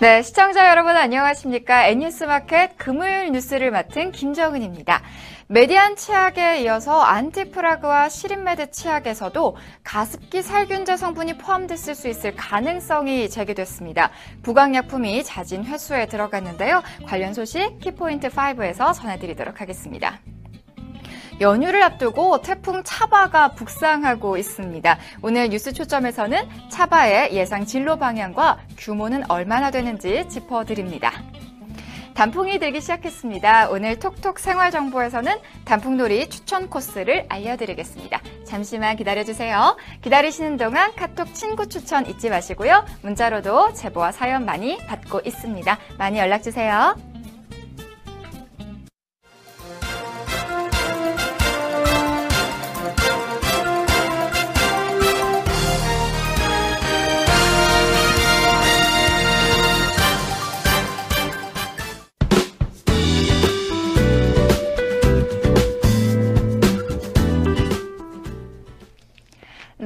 네, 시청자 여러분 안녕하십니까? N뉴스마켓 금요일 뉴스를 맡은 김정은입니다. 메디안 치약에 이어서 안티프라그와 시린메드 치약에서도 가습기 살균제 성분이 포함됐을 수 있을 가능성이 제기됐습니다. 부광약품이 자진 회수에 들어갔는데요. 관련 소식 키포인트 5에서 전해드리도록 하겠습니다. 연휴를 앞두고 태풍 차바가 북상하고 있습니다. 오늘 뉴스 초점에서는 차바의 예상 진로 방향과 규모는 얼마나 되는지 짚어드립니다. 단풍이 들기 시작했습니다. 오늘 톡톡 생활정보에서는 단풍놀이 추천 코스를 알려드리겠습니다. 잠시만 기다려주세요. 기다리시는 동안 카톡 친구 추천 잊지 마시고요. 문자로도 제보와 사연 많이 받고 있습니다. 많이 연락주세요.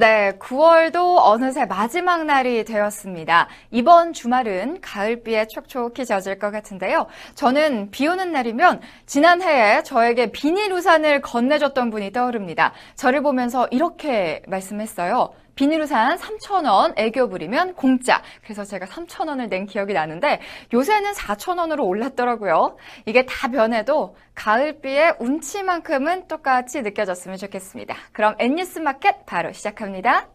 네, 9월도 어느새 마지막 날이 되었습니다. 이번 주말은 가을비에 촉촉히 젖을 것 같은데요. 저는 비 오는 날이면 지난해에 저에게 비닐 우산을 건네줬던 분이 떠오릅니다. 저를 보면서 이렇게 말씀했어요. 비닐우산 3,000원 애교 부리면 공짜. 그래서 제가 3,000원을 낸 기억이 나는데 요새는 4,000원으로 올랐더라고요. 이게 다 변해도 가을비의 운치만큼은 똑같이 느껴졌으면 좋겠습니다. 그럼 N뉴스 마켓 바로 시작합니다.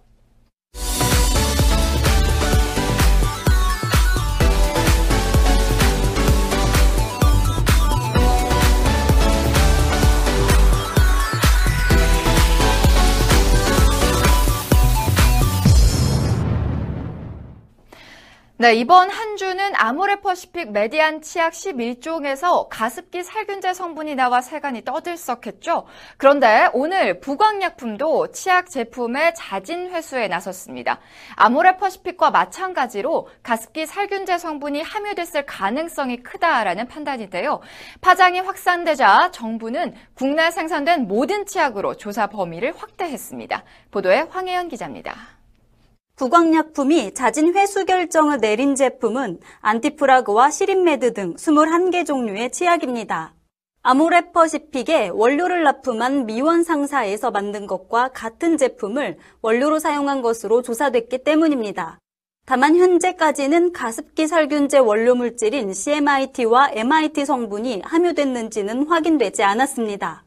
네, 이번 한 주는 아모레퍼시픽 메디안 치약 11종에서 가습기 살균제 성분이 나와 세간이 떠들썩했죠. 그런데 오늘 부광약품도 치약 제품의 자진 회수에 나섰습니다. 아모레퍼시픽과 마찬가지로 가습기 살균제 성분이 함유됐을 가능성이 크다라는 판단인데요. 파장이 확산되자 정부는 국내 생산된 모든 치약으로 조사 범위를 확대했습니다. 보도에 황혜연 기자입니다. 구광약품이 자진 회수 결정을 내린 제품은 안티프라그와 시린메드 등 21개 종류의 치약입니다. 아모레퍼시픽에 원료를 납품한 미원 상사에서 만든 것과 같은 제품을 원료로 사용한 것으로 조사됐기 때문입니다. 다만 현재까지는 가습기 살균제 원료 물질인 CMIT와 MIT 성분이 함유됐는지는 확인되지 않았습니다.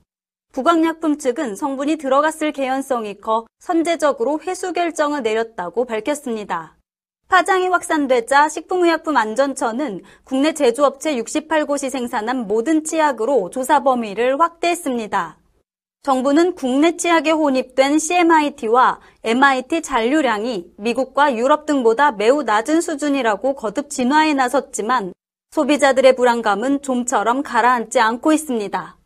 부광약품 측은 성분이 들어갔을 개연성이 커 선제적으로 회수 결정을 내렸다고 밝혔습니다. 파장이 확산되자 식품의약품안전처는 국내 제조업체 68곳이 생산한 모든 치약으로 조사 범위를 확대했습니다. 정부는 국내 치약에 혼입된 CMIT와 MIT 잔류량이 미국과 유럽 등보다 매우 낮은 수준이라고 거듭 진화에 나섰지만 소비자들의 불안감은 좀처럼 가라앉지 않고 있습니다.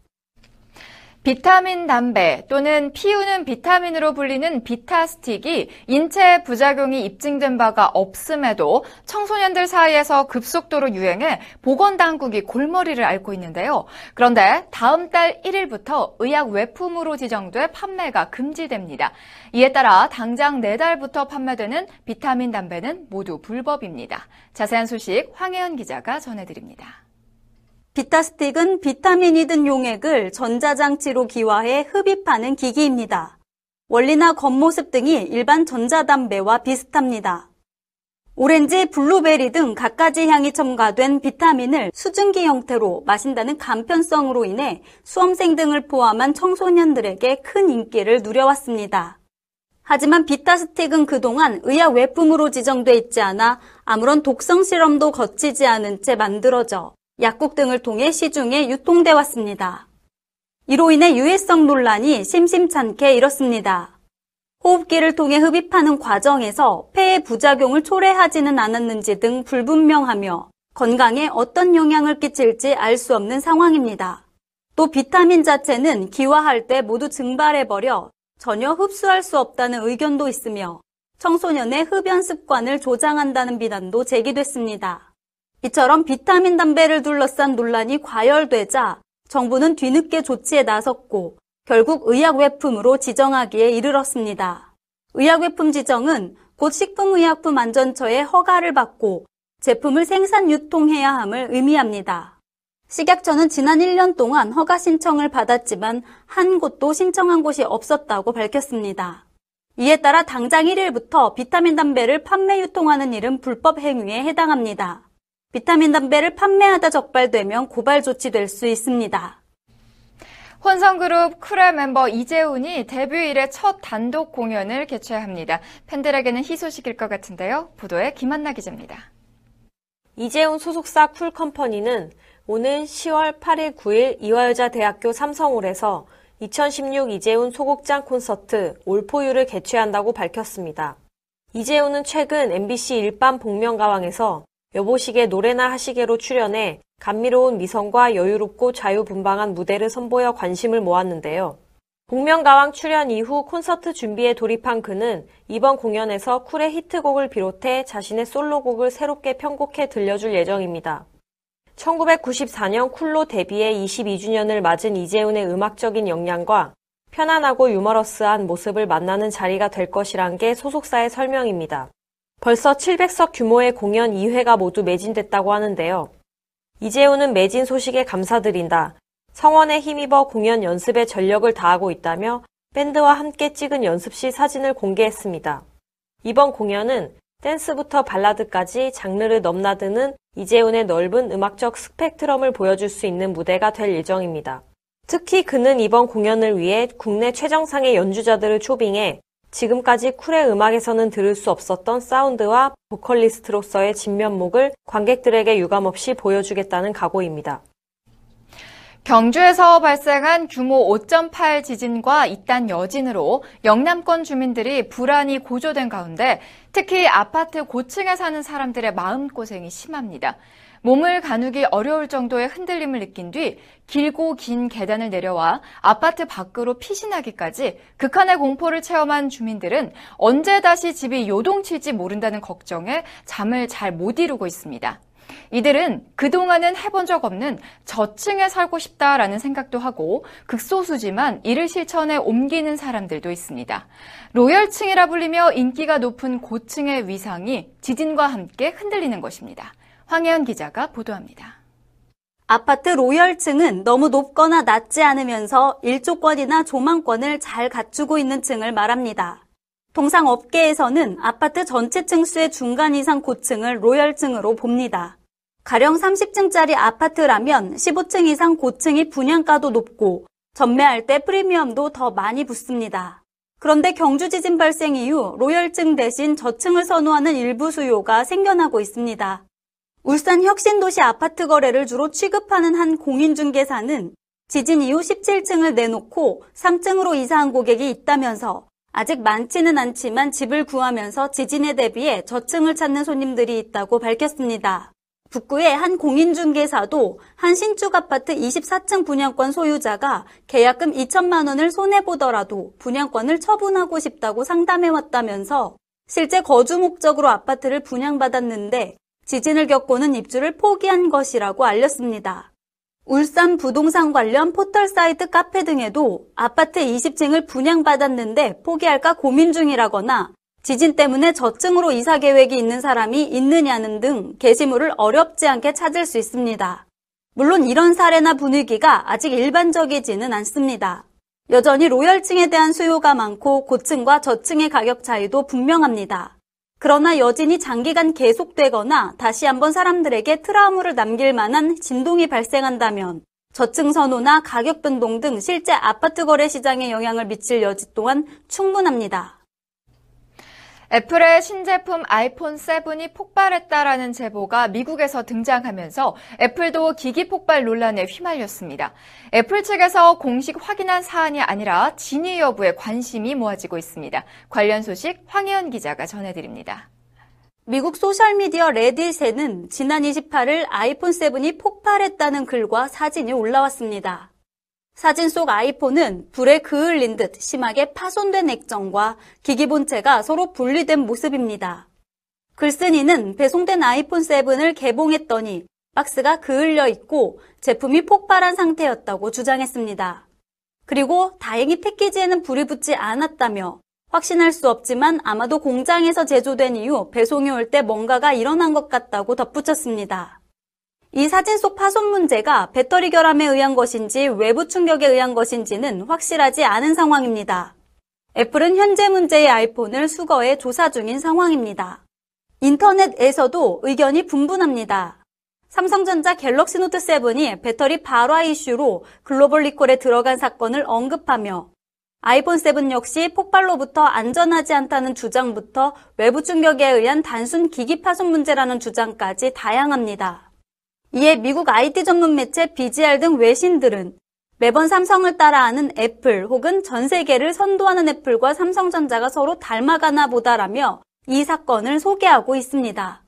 비타민 담배 또는 피우는 비타민으로 불리는 비타스틱이 인체 부작용이 입증된 바가 없음에도 청소년들 사이에서 급속도로 유행해 보건당국이 골머리를 앓고 있는데요. 그런데 다음 달 1일부터 의약 외품으로 지정돼 판매가 금지됩니다. 이에 따라 당장 내달부터 판매되는 비타민 담배는 모두 불법입니다. 자세한 소식 황혜연 기자가 전해드립니다. 비타스틱은 비타민이 든 용액을 전자장치로 기화해 흡입하는 기기입니다. 원리나 겉모습 등이 일반 전자담배와 비슷합니다. 오렌지, 블루베리 등 갖가지 향이 첨가된 비타민을 수증기 형태로 마신다는 간편성으로 인해 수험생 등을 포함한 청소년들에게 큰 인기를 누려왔습니다. 하지만 비타스틱은 그동안 의약 외품으로 지정돼 있지 않아 아무런 독성 실험도 거치지 않은 채 만들어져 약국 등을 통해 시중에 유통돼 왔습니다. 이로 인해 유해성 논란이 심심찮게 일었습니다. 호흡기를 통해 흡입하는 과정에서 폐의 부작용을 초래하지는 않았는지 등 불분명하며 건강에 어떤 영향을 끼칠지 알 수 없는 상황입니다. 또 비타민 자체는 기화할 때 모두 증발해버려 전혀 흡수할 수 없다는 의견도 있으며 청소년의 흡연 습관을 조장한다는 비난도 제기됐습니다. 이처럼 비타민 담배를 둘러싼 논란이 과열되자 정부는 뒤늦게 조치에 나섰고 결국 의약외품으로 지정하기에 이르렀습니다. 의약외품 지정은 곧 식품의약품안전처의 허가를 받고 제품을 생산 유통해야 함을 의미합니다. 식약처는 지난 1년 동안 허가 신청을 받았지만 한 곳도 신청한 곳이 없었다고 밝혔습니다. 이에 따라 당장 1일부터 비타민 담배를 판매 유통하는 일은 불법 행위에 해당합니다. 비타민 담배를 판매하다 적발되면 고발 조치될 수 있습니다. 혼성그룹 쿨의 멤버 이재훈이 데뷔 이래 첫 단독 공연을 개최합니다. 팬들에게는 희소식일 것 같은데요. 보도에 김한나 기자입니다. 이재훈 소속사 쿨컴퍼니는 오는 10월 8일 9일 이화여자 대학교 삼성홀에서 2016 이재훈 소극장 콘서트 올포유를 개최한다고 밝혔습니다. 이재훈은 최근 MBC 일반 복면가왕에서 여보시게 노래나 하시게로 출연해 감미로운 미성과 여유롭고 자유분방한 무대를 선보여 관심을 모았는데요. 복면가왕 출연 이후 콘서트 준비에 돌입한 그는 이번 공연에서 쿨의 히트곡을 비롯해 자신의 솔로곡을 새롭게 편곡해 들려줄 예정입니다. 1994년 쿨로 데뷔해 22주년을 맞은 이재훈의 음악적인 역량과 편안하고 유머러스한 모습을 만나는 자리가 될 것이란 게 소속사의 설명입니다. 벌써 700석 규모의 공연 2회가 모두 매진됐다고 하는데요. 이재훈은 매진 소식에 감사드린다. 성원에 힘입어 공연 연습에 전력을 다하고 있다며 밴드와 함께 찍은 연습실 사진을 공개했습니다. 이번 공연은 댄스부터 발라드까지 장르를 넘나드는 이재훈의 넓은 음악적 스펙트럼을 보여줄 수 있는 무대가 될 예정입니다. 특히 그는 이번 공연을 위해 국내 최정상의 연주자들을 초빙해 지금까지 쿨의 음악에서는 들을 수 없었던 사운드와 보컬리스트로서의 진면목을 관객들에게 유감없이 보여주겠다는 각오입니다. 경주에서 발생한 규모 5.8 지진과 이딴 여진으로 영남권 주민들이 불안이 고조된 가운데 특히 아파트 고층에 사는 사람들의 마음고생이 심합니다. 몸을 가누기 어려울 정도의 흔들림을 느낀 뒤 길고 긴 계단을 내려와 아파트 밖으로 피신하기까지 극한의 공포를 체험한 주민들은 언제 다시 집이 요동칠지 모른다는 걱정에 잠을 잘 못 이루고 있습니다. 이들은 그동안은 해본 적 없는 저층에 살고 싶다라는 생각도 하고 극소수지만 이를 실천해 옮기는 사람들도 있습니다. 로열층이라 불리며 인기가 높은 고층의 위상이 지진과 함께 흔들리는 것입니다. 황혜연 기자가 보도합니다. 아파트 로열층은 너무 높거나 낮지 않으면서 일조권이나 조망권을 잘 갖추고 있는 층을 말합니다. 통상 업계에서는 아파트 전체 층수의 중간 이상 고층을 로열층으로 봅니다. 가령 30층짜리 아파트라면 15층 이상 고층이 분양가도 높고 전매할 때 프리미엄도 더 많이 붙습니다. 그런데 경주 지진 발생 이후 로열층 대신 저층을 선호하는 일부 수요가 생겨나고 있습니다. 울산 혁신도시 아파트 거래를 주로 취급하는 한 공인중개사는 지진 이후 17층을 내놓고 3층으로 이사한 고객이 있다면서 아직 많지는 않지만 집을 구하면서 지진에 대비해 저층을 찾는 손님들이 있다고 밝혔습니다. 북구의 한 공인중개사도 한 신축 아파트 24층 분양권 소유자가 계약금 2천만 원을 손해보더라도 분양권을 처분하고 싶다고 상담해왔다면서 실제 거주 목적으로 아파트를 분양받았는데 지진을 겪고는 입주를 포기한 것이라고 알렸습니다. 울산 부동산 관련 포털 사이트 카페 등에도 아파트 20층을 분양받았는데 포기할까 고민 중이라거나 지진 때문에 저층으로 이사 계획이 있는 사람이 있느냐는 등 게시물을 어렵지 않게 찾을 수 있습니다. 물론 이런 사례나 분위기가 아직 일반적이지는 않습니다. 여전히 로열층에 대한 수요가 많고 고층과 저층의 가격 차이도 분명합니다. 그러나 여진이 장기간 계속되거나 다시 한번 사람들에게 트라우마를 남길 만한 진동이 발생한다면 저층 선호나 가격 변동 등 실제 아파트 거래 시장에 영향을 미칠 여지 또한 충분합니다. 애플의 신제품 아이폰 7이 폭발했다라는 제보가 미국에서 등장하면서 애플도 기기 폭발 논란에 휘말렸습니다. 애플 측에서 공식 확인한 사안이 아니라 진위 여부에 관심이 모아지고 있습니다. 관련 소식 황혜연 기자가 전해드립니다. 미국 소셜미디어 레딧에는 지난 28일 아이폰 7이 폭발했다는 글과 사진이 올라왔습니다. 사진 속 아이폰은 불에 그을린 듯 심하게 파손된 액정과 기기 본체가 서로 분리된 모습입니다. 글쓴이는 배송된 아이폰 7을 개봉했더니 박스가 그을려 있고 제품이 폭발한 상태였다고 주장했습니다. 그리고 다행히 패키지에는 불이 붙지 않았다며 확신할 수 없지만 아마도 공장에서 제조된 이후 배송이 올 때 뭔가가 일어난 것 같다고 덧붙였습니다. 이 사진 속 파손 문제가 배터리 결함에 의한 것인지 외부 충격에 의한 것인지는 확실하지 않은 상황입니다. 애플은 현재 문제의 아이폰을 수거해 조사 중인 상황입니다. 인터넷에서도 의견이 분분합니다. 삼성전자 갤럭시 노트 7이 배터리 발화 이슈로 글로벌 리콜에 들어간 사건을 언급하며 아이폰 7 역시 폭발로부터 안전하지 않다는 주장부터 외부 충격에 의한 단순 기기 파손 문제라는 주장까지 다양합니다. 이에 미국 IT 전문 매체 BGR 등 외신들은 매번 삼성을 따라하는 애플 혹은 전 세계를 선도하는 애플과 삼성전자가 서로 닮아가나 보다라며 이 사건을 소개하고 있습니다.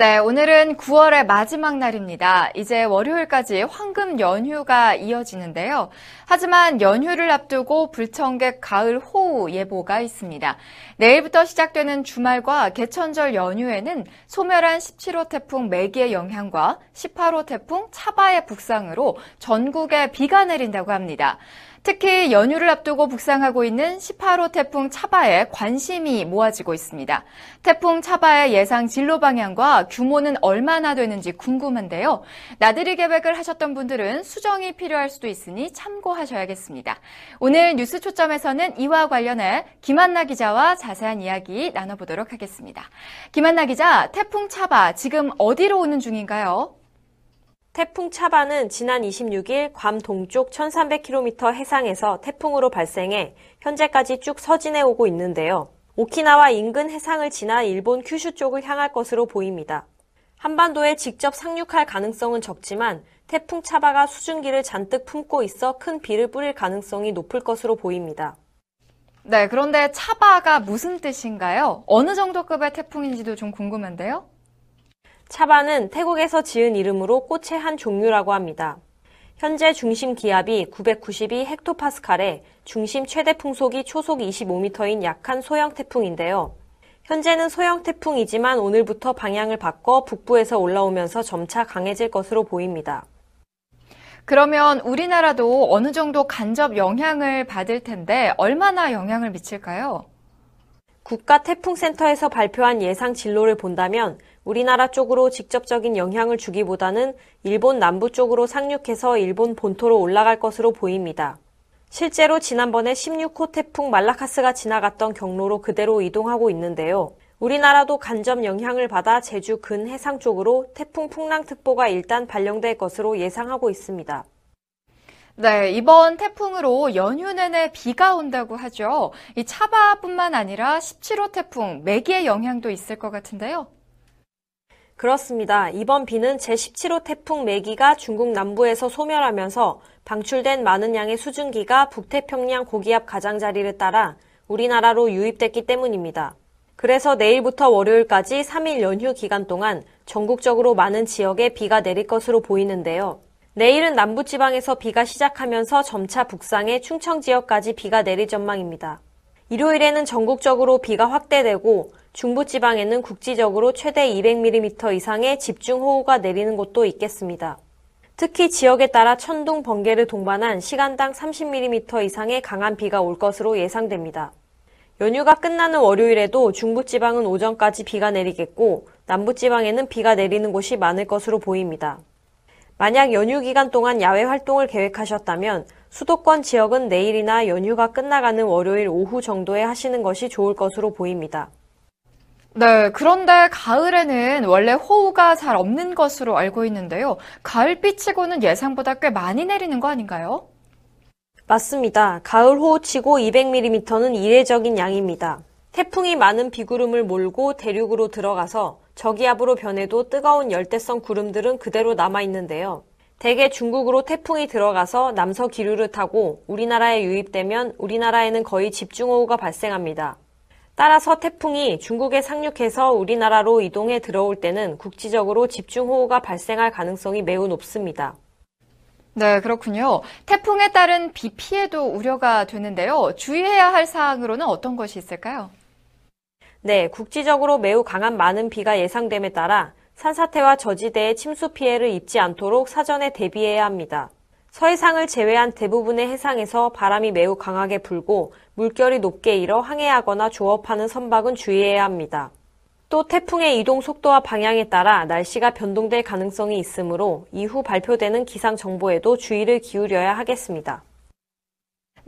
네, 오늘은 9월의 마지막 날입니다. 이제 월요일까지 황금 연휴가 이어지는데요. 하지만 연휴를 앞두고 불청객 가을 호우 예보가 있습니다. 내일부터 시작되는 주말과 개천절 연휴에는 소멸한 17호 태풍 매기의 영향과 18호 태풍 차바의 북상으로 전국에 비가 내린다고 합니다. 특히 연휴를 앞두고 북상하고 있는 18호 태풍 차바에 관심이 모아지고 있습니다. 태풍 차바의 예상 진로 방향과 규모는 얼마나 되는지 궁금한데요. 나들이 계획을 하셨던 분들은 수정이 필요할 수도 있으니 참고하셔야겠습니다. 오늘 뉴스 초점에서는 이와 관련해 김한나 기자와 자세한 이야기 나눠보도록 하겠습니다. 김한나 기자, 태풍 차바 지금 어디로 오는 중인가요? 태풍 차바는 지난 26일 괌 동쪽 1300km 해상에서 태풍으로 발생해 현재까지 쭉 서진해 오고 있는데요. 오키나와 인근 해상을 지나 일본 큐슈 쪽을 향할 것으로 보입니다. 한반도에 직접 상륙할 가능성은 적지만 태풍 차바가 수증기를 잔뜩 품고 있어 큰 비를 뿌릴 가능성이 높을 것으로 보입니다. 네, 그런데 차바가 무슨 뜻인가요? 어느 정도 급의 태풍인지도 좀 궁금한데요. 차바는 태국에서 지은 이름으로 꽃의 한 종류라고 합니다. 현재 중심 기압이 992 헥토파스칼에 중심 최대 풍속이 초속 25m인 약한 소형 태풍인데요. 현재는 소형 태풍이지만 오늘부터 방향을 바꿔 북부에서 올라오면서 점차 강해질 것으로 보입니다. 그러면 우리나라도 어느 정도 간접 영향을 받을 텐데 얼마나 영향을 미칠까요? 국가 태풍센터에서 발표한 예상 진로를 본다면 우리나라 쪽으로 직접적인 영향을 주기보다는 일본 남부 쪽으로 상륙해서 일본 본토로 올라갈 것으로 보입니다. 실제로 지난번에 16호 태풍 말라카스가 지나갔던 경로로 그대로 이동하고 있는데요. 우리나라도 간접 영향을 받아 제주 근 해상 쪽으로 태풍 풍랑특보가 일단 발령될 것으로 예상하고 있습니다. 네, 이번 태풍으로 연휴 내내 비가 온다고 하죠. 이 차바뿐만 아니라 17호 태풍 매기의 영향도 있을 것 같은데요. 그렇습니다. 이번 비는 제17호 태풍 매기가 중국 남부에서 소멸하면서 방출된 많은 양의 수증기가 북태평양 고기압 가장자리를 따라 우리나라로 유입됐기 때문입니다. 그래서 내일부터 월요일까지 3일 연휴 기간 동안 전국적으로 많은 지역에 비가 내릴 것으로 보이는데요. 내일은 남부지방에서 비가 시작하면서 점차 북상해 충청 지역까지 비가 내릴 전망입니다. 일요일에는 전국적으로 비가 확대되고 중부지방에는 국지적으로 최대 200mm 이상의 집중호우가 내리는 곳도 있겠습니다. 특히 지역에 따라 천둥, 번개를 동반한 시간당 30mm 이상의 강한 비가 올 것으로 예상됩니다. 연휴가 끝나는 월요일에도 중부지방은 오전까지 비가 내리겠고 남부지방에는 비가 내리는 곳이 많을 것으로 보입니다. 만약 연휴 기간 동안 야외 활동을 계획하셨다면 수도권 지역은 내일이나 연휴가 끝나가는 월요일 오후 정도에 하시는 것이 좋을 것으로 보입니다. 네, 그런데 가을에는 원래 호우가 잘 없는 것으로 알고 있는데요. 가을비치고는 예상보다 꽤 많이 내리는 거 아닌가요? 맞습니다. 가을 호우치고 200mm는 이례적인 양입니다. 태풍이 많은 비구름을 몰고 대륙으로 들어가서 저기압으로 변해도 뜨거운 열대성 구름들은 그대로 남아 있는데요. 대개 중국으로 태풍이 들어가서 남서 기류를 타고 우리나라에 유입되면 우리나라에는 거의 집중호우가 발생합니다. 따라서 태풍이 중국에 상륙해서 우리나라로 이동해 들어올 때는 국지적으로 집중호우가 발생할 가능성이 매우 높습니다. 네, 그렇군요. 태풍에 따른 비 피해도 우려가 되는데요. 주의해야 할 사항으로는 어떤 것이 있을까요? 네, 국지적으로 매우 강한 많은 비가 예상됨에 따라 산사태와 저지대의 침수 피해를 입지 않도록 사전에 대비해야 합니다. 서해상을 제외한 대부분의 해상에서 바람이 매우 강하게 불고 물결이 높게 일어 항해하거나 조업하는 선박은 주의해야 합니다. 또 태풍의 이동 속도와 방향에 따라 날씨가 변동될 가능성이 있으므로 이후 발표되는 기상 정보에도 주의를 기울여야 하겠습니다.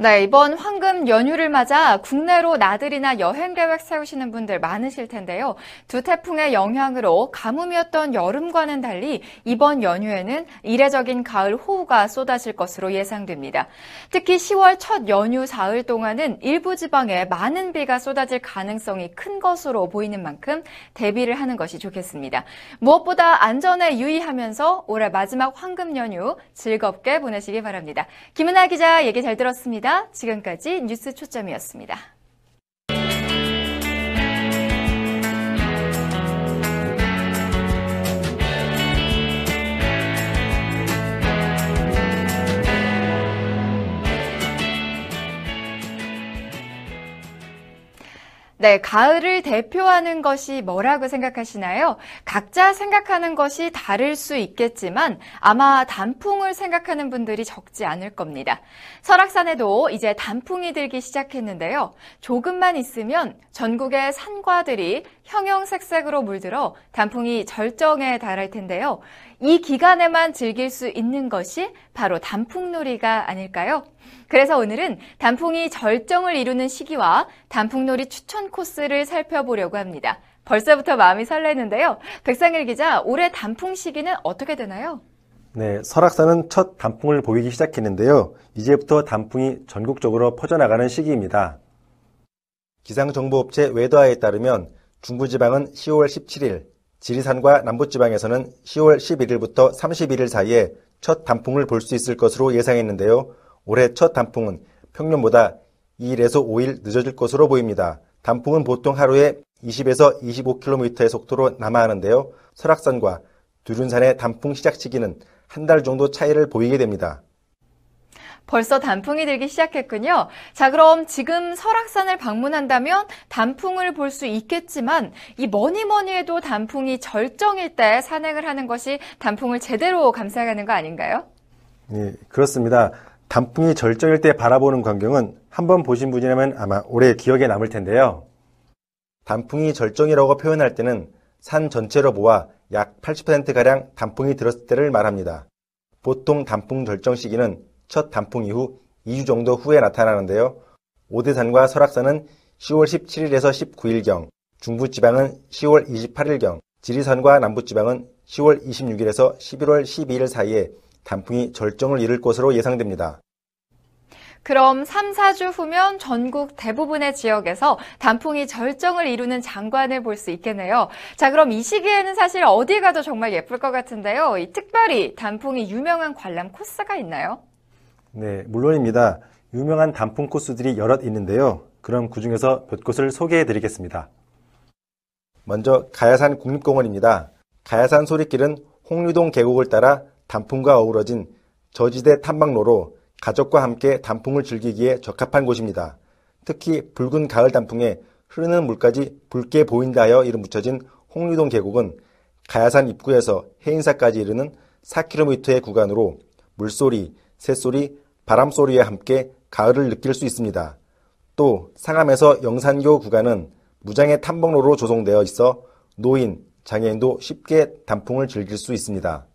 네, 이번 황금 연휴를 맞아 국내로 나들이나 여행 계획 세우시는 분들 많으실 텐데요. 두 태풍의 영향으로 가뭄이었던 여름과는 달리 이번 연휴에는 이례적인 가을 호우가 쏟아질 것으로 예상됩니다. 특히 10월 첫 연휴 사흘 동안은 일부 지방에 많은 비가 쏟아질 가능성이 큰 것으로 보이는 만큼 대비를 하는 것이 좋겠습니다. 무엇보다 안전에 유의하면서 올해 마지막 황금 연휴 즐겁게 보내시기 바랍니다. 김은아 기자 얘기 잘 들었습니다. 지금까지 뉴스 초점이었습니다. 네, 가을을 대표하는 것이 뭐라고 생각하시나요? 각자 생각하는 것이 다를 수 있겠지만 아마 단풍을 생각하는 분들이 적지 않을 겁니다. 설악산에도 이제 단풍이 들기 시작했는데요. 조금만 있으면 전국의 산과들이 형형색색으로 물들어 단풍이 절정에 달할 텐데요. 이 기간에만 즐길 수 있는 것이 바로 단풍놀이가 아닐까요? 그래서 오늘은 단풍이 절정을 이루는 시기와 단풍놀이 추천 코스를 살펴보려고 합니다. 벌써부터 마음이 설레는데요. 백상일 기자, 올해 단풍 시기는 어떻게 되나요? 네, 설악산은 첫 단풍을 보이기 시작했는데요. 이제부터 단풍이 전국적으로 퍼져나가는 시기입니다. 기상정보업체 웨더아에 따르면 중부지방은 10월 17일, 지리산과 남부지방에서는 10월 11일부터 31일 사이에 첫 단풍을 볼 수 있을 것으로 예상했는데요. 올해 첫 단풍은 평년보다 2일에서 5일 늦어질 것으로 보입니다. 단풍은 보통 하루에 20에서 25km의 속도로 남하하는데요. 설악산과 두륜산의 단풍 시작 시기는 한 달 정도 차이를 보이게 됩니다. 벌써 단풍이 들기 시작했군요. 자, 그럼 지금 설악산을 방문한다면 단풍을 볼 수 있겠지만 이 뭐니 뭐니 해도 단풍이 절정일 때 산행을 하는 것이 단풍을 제대로 감상하는 거 아닌가요? 네, 그렇습니다. 단풍이 절정일 때 바라보는 광경은 한번 보신 분이라면 아마 오래 기억에 남을 텐데요. 단풍이 절정이라고 표현할 때는 산 전체로 모아 약 80%가량 단풍이 들었을 때를 말합니다. 보통 단풍 절정 시기는 첫 단풍 이후 2주 정도 후에 나타나는데요. 오대산과 설악산은 10월 17일에서 19일경, 중부지방은 10월 28일경, 지리산과 남부지방은 10월 26일에서 11월 12일 사이에 단풍이 절정을 이룰 것으로 예상됩니다. 그럼 3, 4주 후면 전국 대부분의 지역에서 단풍이 절정을 이루는 장관을 볼 수 있겠네요. 자, 그럼 이 시기에는 사실 어디 가도 정말 예쁠 것 같은데요. 특별히 단풍이 유명한 관람 코스가 있나요? 네, 물론입니다. 유명한 단풍 코스들이 여럿 있는데요. 그럼 그 중에서 몇 곳을 소개해 드리겠습니다. 먼저 가야산 국립공원입니다. 가야산 소리길은 홍류동 계곡을 따라 단풍과 어우러진 저지대 탐방로로 가족과 함께 단풍을 즐기기에 적합한 곳입니다. 특히 붉은 가을 단풍에 흐르는 물까지 붉게 보인다 하여 이름 붙여진 홍류동 계곡은 가야산 입구에서 해인사까지 이르는 4km의 구간으로 물소리, 새소리, 바람소리와 함께 가을을 느낄 수 있습니다. 또 상암에서 영산교 구간은 무장의 탐방로로 조성되어 있어 노인, 장애인도 쉽게 단풍을 즐길 수 있습니다.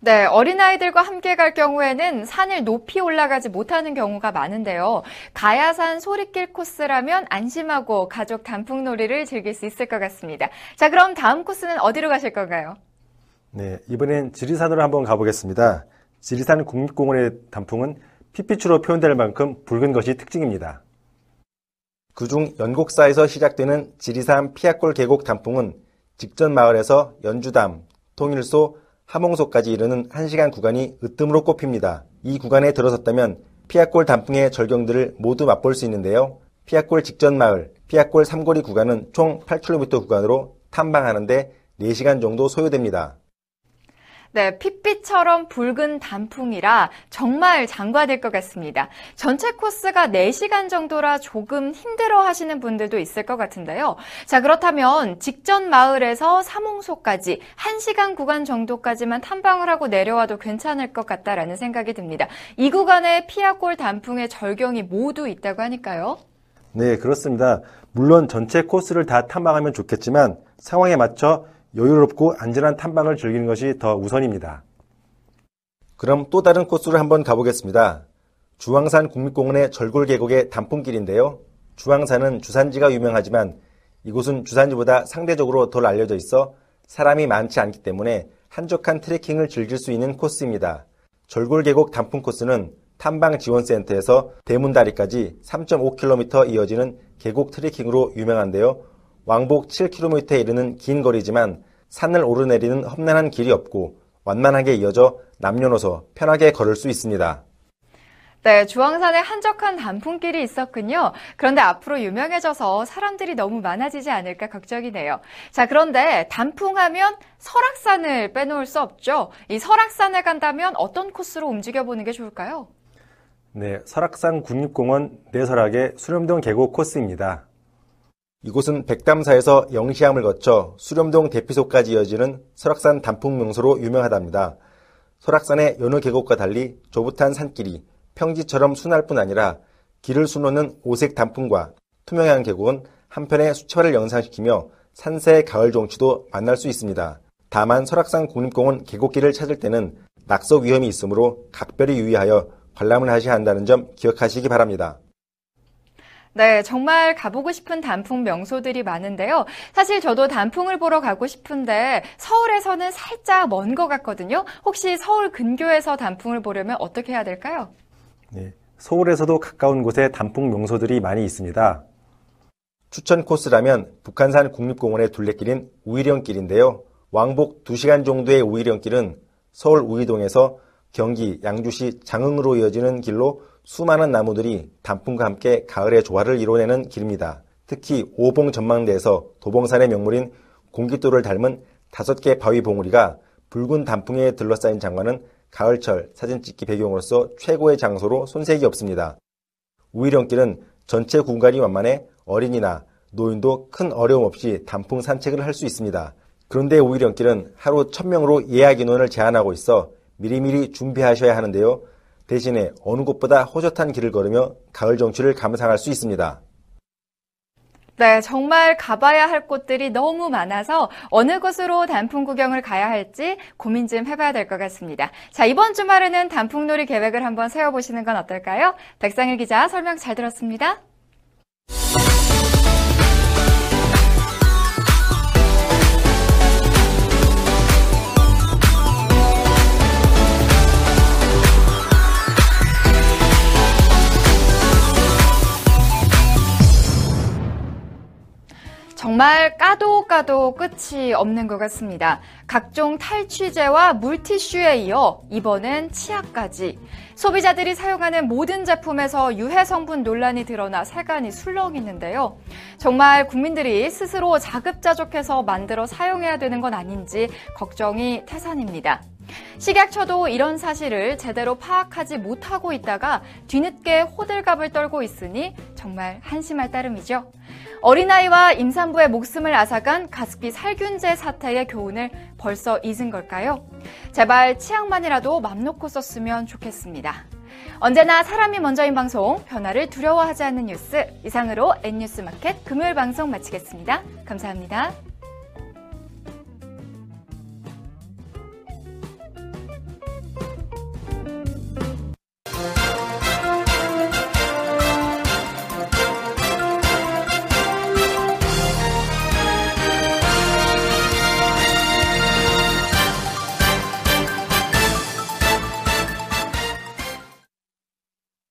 네, 어린아이들과 함께 갈 경우에는 산을 높이 올라가지 못하는 경우가 많은데요. 가야산 소리길 코스라면 안심하고 가족 단풍놀이를 즐길 수 있을 것 같습니다. 자, 그럼 다음 코스는 어디로 가실 건가요? 네, 이번엔 지리산으로 한번 가보겠습니다. 지리산 국립공원의 단풍은 핏빛으로 표현될 만큼 붉은 것이 특징입니다. 그중 연곡사에서 시작되는 지리산 피아골 계곡 단풍은 직전 마을에서 연주담, 통일소, 함홍소까지 이르는 1시간 구간이 으뜸으로 꼽힙니다. 이 구간에 들어섰다면 피아골 단풍의 절경들을 모두 맛볼 수 있는데요. 피아골 직전 마을, 피아골 삼거리 구간은 총 8km 구간으로 탐방하는데 4시간 정도 소요됩니다. 네, 핏빛처럼 붉은 단풍이라 정말 장관일 것 같습니다. 전체 코스가 4시간 정도라 조금 힘들어 하시는 분들도 있을 것 같은데요. 자, 그렇다면 직전 마을에서 사몽소까지 1시간 구간 정도까지만 탐방을 하고 내려와도 괜찮을 것 같다라는 생각이 듭니다. 이 구간에 피아골 단풍의 절경이 모두 있다고 하니까요. 네, 그렇습니다. 물론 전체 코스를 다 탐방하면 좋겠지만 상황에 맞춰 여유롭고 안전한 탐방을 즐기는 것이 더 우선입니다. 그럼 또 다른 코스를 한번 가보겠습니다. 주황산 국립공원의 절골 계곡의 단풍길인데요. 주황산은 주산지가 유명하지만 이곳은 주산지보다 상대적으로 덜 알려져 있어 사람이 많지 않기 때문에 한적한 트레킹을 즐길 수 있는 코스입니다. 절골 계곡 단풍 코스는 탐방 지원센터에서 대문다리까지 3.5km 이어지는 계곡 트레킹으로 유명한데요. 왕복 7km에 이르는 긴 거리지만 산을 오르내리는 험난한 길이 없고 완만하게 이어져 남녀노소 편하게 걸을 수 있습니다. 네, 주황산에 한적한 단풍길이 있었군요. 그런데 앞으로 유명해져서 사람들이 너무 많아지지 않을까 걱정이네요. 자, 그런데 단풍하면 설악산을 빼놓을 수 없죠. 이 설악산에 간다면 어떤 코스로 움직여보는 게 좋을까요? 네, 설악산 국립공원 내설악의 수렴동 계곡 코스입니다. 이곳은 백담사에서 영시암을 거쳐 수렴동 대피소까지 이어지는 설악산 단풍 명소로 유명하답니다. 설악산의 여느 계곡과 달리 조붓한 산길이 평지처럼 순할 뿐 아니라 길을 수놓는 오색 단풍과 투명한 계곡은 한편의 수채화를 연상시키며 산세의 가을 정취도 만날 수 있습니다. 다만 설악산 국립공원 계곡길을 찾을 때는 낙석 위험이 있으므로 각별히 유의하여 관람을 하셔야 한다는 점 기억하시기 바랍니다. 네, 정말 가보고 싶은 단풍 명소들이 많은데요. 사실 저도 단풍을 보러 가고 싶은데 서울에서는 살짝 먼 것 같거든요. 혹시 서울 근교에서 단풍을 보려면 어떻게 해야 될까요? 네, 서울에서도 가까운 곳에 단풍 명소들이 많이 있습니다. 추천 코스라면 북한산 국립공원의 둘레길인 우이령길인데요. 왕복 2시간 정도의 우이령길은 서울 우이동에서 경기 양주시 장흥으로 이어지는 길로 수많은 나무들이 단풍과 함께 가을의 조화를 이뤄내는 길입니다. 특히 오봉 전망대에서 도봉산의 명물인 공기도를 닮은 다섯 개 바위 봉우리가 붉은 단풍에 둘러싸인 장관은 가을철 사진 찍기 배경으로서 최고의 장소로 손색이 없습니다. 우이령길은 전체 공간이 완만해 어린이나 노인도 큰 어려움 없이 단풍 산책을 할 수 있습니다. 그런데 우이령길은 하루 1000명으로 예약 인원을 제한하고 있어 미리미리 준비하셔야 하는데요. 대신에 어느 곳보다 호젓한 길을 걸으며 가을 정취를 감상할 수 있습니다. 네, 정말 가봐야 할 곳들이 너무 많아서 어느 곳으로 단풍 구경을 가야 할지 고민 좀 해봐야 될 것 같습니다. 자, 이번 주말에는 단풍놀이 계획을 한번 세워보시는 건 어떨까요? 백상일 기자 설명 잘 들었습니다. 정말 까도 까도 끝이 없는 것 같습니다. 각종 탈취제와 물티슈에 이어 이번엔 치약까지 소비자들이 사용하는 모든 제품에서 유해 성분 논란이 드러나 세간이 술렁이는데요. 정말 국민들이 스스로 자급자족해서 만들어 사용해야 되는 건 아닌지 걱정이 태산입니다. 식약처도 이런 사실을 제대로 파악하지 못하고 있다가 뒤늦게 호들갑을 떨고 있으니 정말 한심할 따름이죠. 어린아이와 임산부의 목숨을 앗아간 가습기 살균제 사태의 교훈을 벌써 잊은 걸까요? 제발 치약만이라도 맘 놓고 썼으면 좋겠습니다. 언제나 사람이 먼저인 방송, 변화를 두려워하지 않는 뉴스, 이상으로 N뉴스 마켓 금요일 방송 마치겠습니다. 감사합니다.